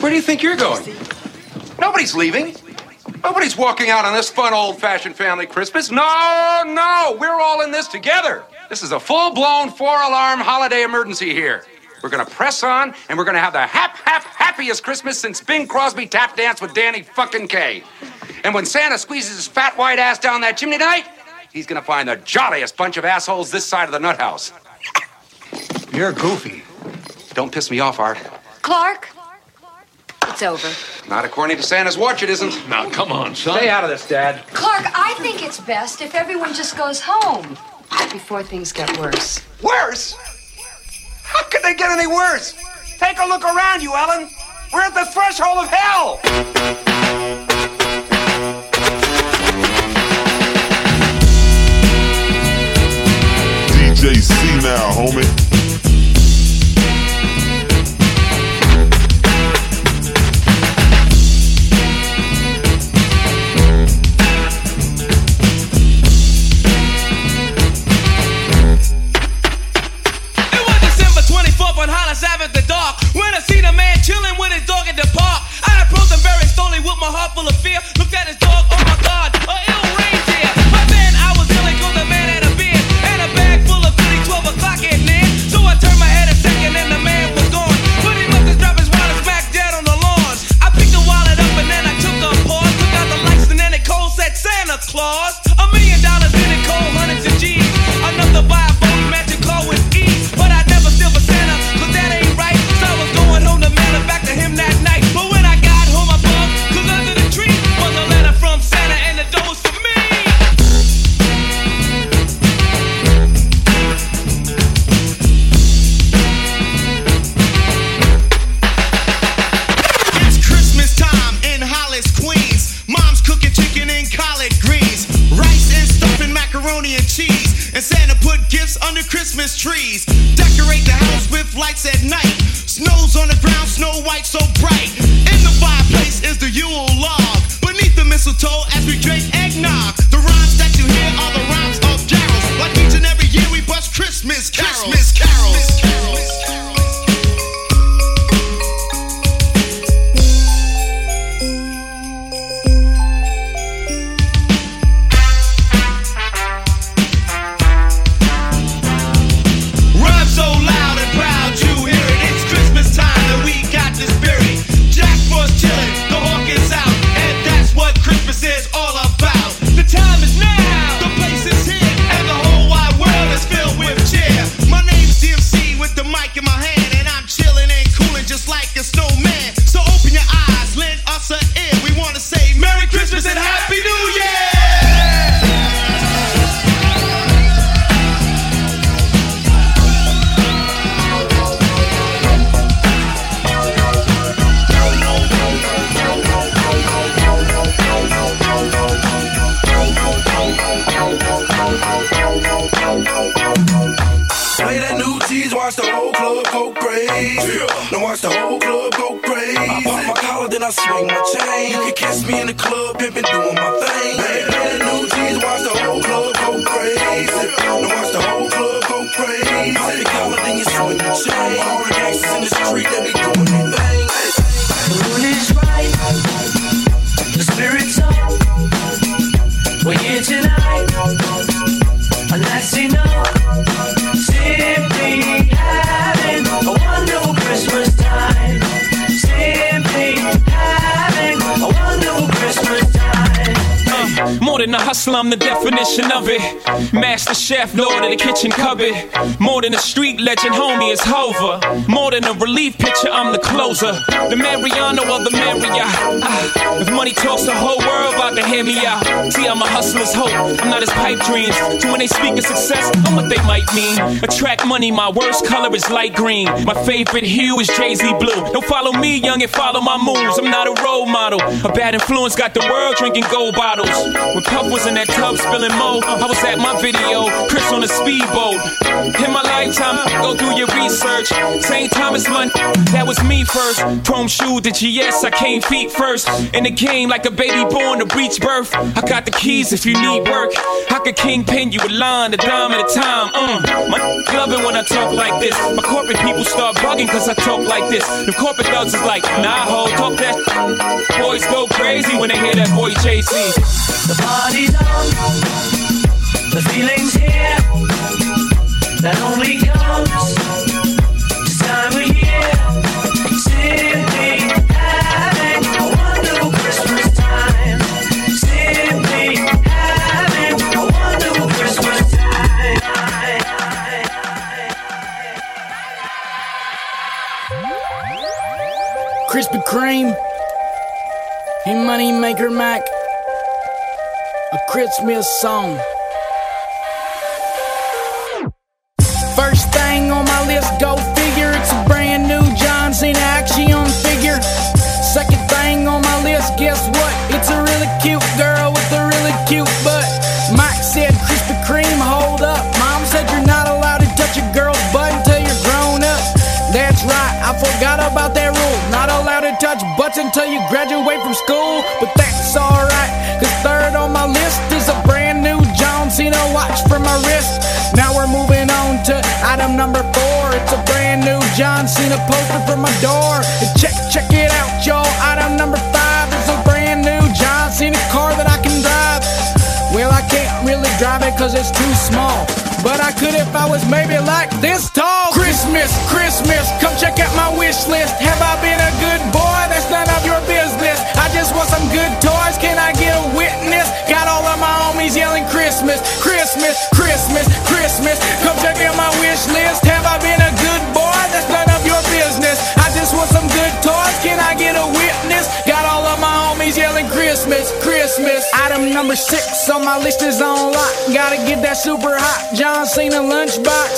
Where do you think you're going? Nobody's leaving. Nobody's walking out on this fun old fashioned family Christmas. No, no, we're all in this together. This is a full blown four alarm holiday emergency here. We're gonna press on and we're gonna have the hap hap happiest Christmas since Bing Crosby tap danced with Danny fucking Kaye. And when Santa squeezes his fat white ass down that chimney tonight, he's gonna find the jolliest bunch of assholes this side of the nut house. You're goofy. Don't piss me off, Art. Clark, it's over. Not according to Santa's watch, it isn't. Now, come on, son. Stay out of this, Dad. Clark, I think it's best if everyone just goes home before things get worse. Worse? How could they get any worse? Take a look around you, Ellen. We're at the threshold of hell. DJ C now, homie. Full of fear. And cheese. And Santa put gifts under Christmas trees. Decorate the house with lights at night. Snow's on the ground, snow white so bright. In the fireplace is the Yule log. Play that new tease, watch the whole club go crazy. Now watch the whole club go crazy. I pop my collar, then I swing my chain. You can catch me in the club, pimpin' doing my thing. Play that new tease, watch the whole club go crazy. Now watch the whole club go crazy. Pop your collar, then you swing your chain. All the gangsters in the street, they be doing their thing. The mood is right, the spirit's hustler, I'm the definition of it. Master chef, lord of the kitchen cupboard. More than a street legend, homie, it's Hova. More than a relief pitcher, I'm the closer. The Mariano of the Marriott. Ah, if money talks, the whole world about to hear me out. See, I'm a hustler's hope. I'm not his pipe dreams. So when they speak of success, I'm what they might mean. Attract money, my worst color is light green. My favorite hue is Jay Z blue. Don't follow me, young, and follow my moves. I'm not a role model. A bad influence got the world drinking gold bottles. When Puff was in that tub spilling mo. I was at my video, Cris on a speedboat. In my lifetime, go through your research. St. Thomas Money, that was me first. Chrome shoe, the GS, I came feet first. In the game, like a baby born to breach birth. I got the keys if you need work. I could kingpin you a line, a dime at a time. Uh, my love it when I talk like this. My corporate people start bugging cause I talk like this. The corporate thugs is like, nah, ho, talk that. Boys go crazy when they hear that boy Jay Z. The party's on, the feeling's here. That only comes this time of year. Simply having a wonderful Christmas time. Simply having a wonderful Christmas time. Krispy Kreme. Hey, Money Maker Mac. A Christmas song. First thing on my list, go figure. It's a brand new John Cena action figure. Second thing on my list, guess what? It's a really cute girl with a really cute butt. Mike said, Krispy Kreme, hold up. Mom said you're not allowed to touch a girl's butt until you're grown up. That's right, I forgot about that rule. Not allowed to touch butts until you graduate from school. But item number four. It's a brand new John Cena poster for my door. And check, check it out, y'all. Item number five is a brand new John Cena car that I can drive. Well, I can't really drive it cause it's too small. But I could if I was maybe like this tall. Christmas, Christmas, come check out my wish list. Have I been a good boy? That's none of your business. I just want some good toys. Can I get a witness? Got all of my homies yelling Christmas, Christmas, Christmas, Christmas. Come check out my wish list. Have I been a good boy? That's none of your business. I just want some good toys. Can I Christmas. Item number six on my list is on lock. Gotta get that super hot John Cena lunchbox.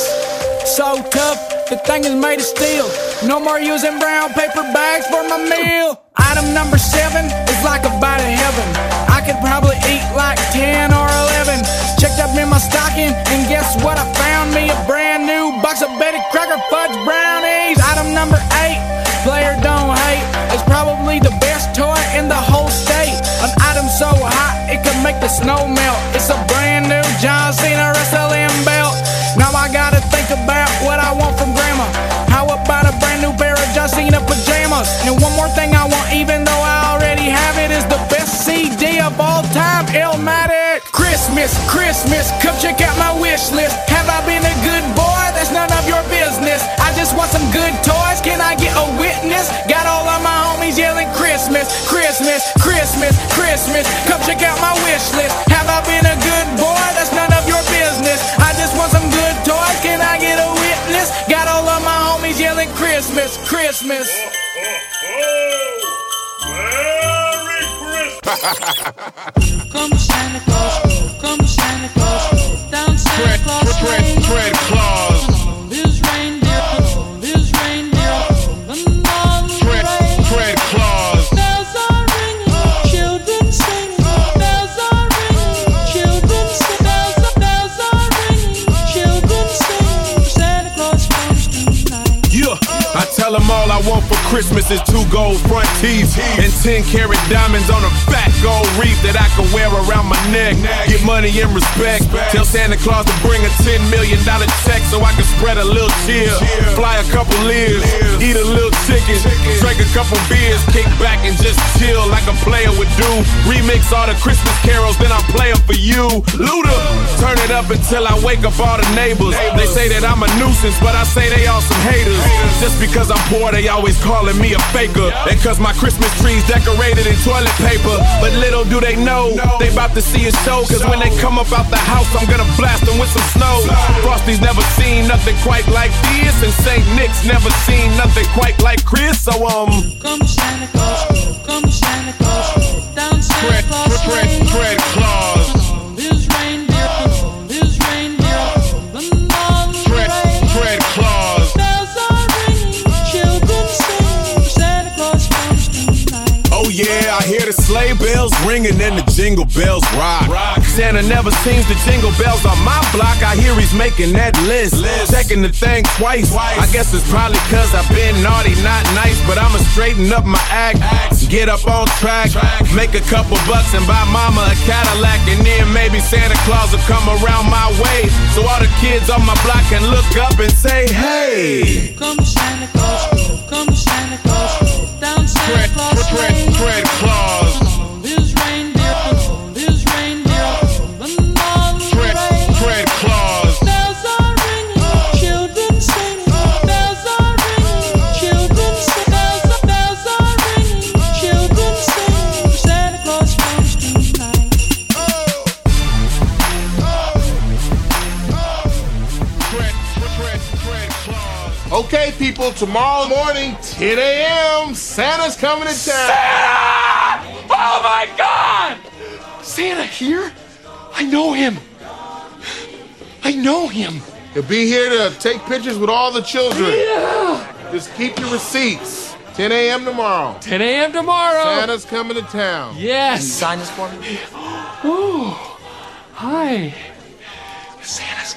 So tough, the thing is made of steel. No more using brown paper bags for my meal. Item number seven is like a bite of heaven. I could probably eat like 10 or 11. Checked up in my stocking, and guess what? I found me a brand new box of Betty Crocker snow melt. It's a brand new John Cena wrestling belt. Now I gotta think about what I want from grandma. How about a brand new pair of John Cena pajamas? And one more thing I want, even though I already have it, is the best CD of all time, Illmatic. Christmas, Christmas, come check out my wish list. Christmas, oh, oh, oh. Merry Christmas. Come Santa Claus, I tell them all I want for Christmas is two gold front teeth and 10 karat diamonds on a fat gold wreath that I can wear around my neck. Get money and respect. Tell Santa Claus to bring a $10 million check so I can spread a little cheer. Fly a couple Lears, eat a little chicken, drink a couple beers, kick back and just chill like a player would do. Remix all the Christmas carols, then I play them for you. Luda, turn it up until I wake up all the neighbors. They say that I'm a nuisance, but I say they all some haters. Just because I'm poor, they always calling me a faker. And cause my Christmas tree's decorated in toilet paper. But little do they know, they about to see a show. Cause when they come up out the house, I'm gonna blast them with some snow. Frosty's never seen nothing quite like this. And St. Nick's never seen nothing quite like Chris. So, um, Come Santa Claus, come Santa jingle bells rock. Santa never seems to jingle bells on my block. I hear he's making that list, checking the thing twice. I guess it's probably cause I've been naughty, not nice, but I'ma straighten up my act, get up on track, make a couple bucks and buy mama a Cadillac, and then maybe Santa Claus will come around my way, so all the kids on my block can look up and say, Hey. Come Santa Claus, come Santa Claus, down Santa Claus Lane. Fred Claus. Tomorrow morning, 10 a.m., Santa's coming to town. Oh my God! Santa here? I know him. I know him. He'll be here to take pictures with all the children. Just keep your receipts. 10 a.m. tomorrow. 10 a.m. tomorrow. Santa's coming to town. Yes. Sign this for me. Ooh. Hi. Santa's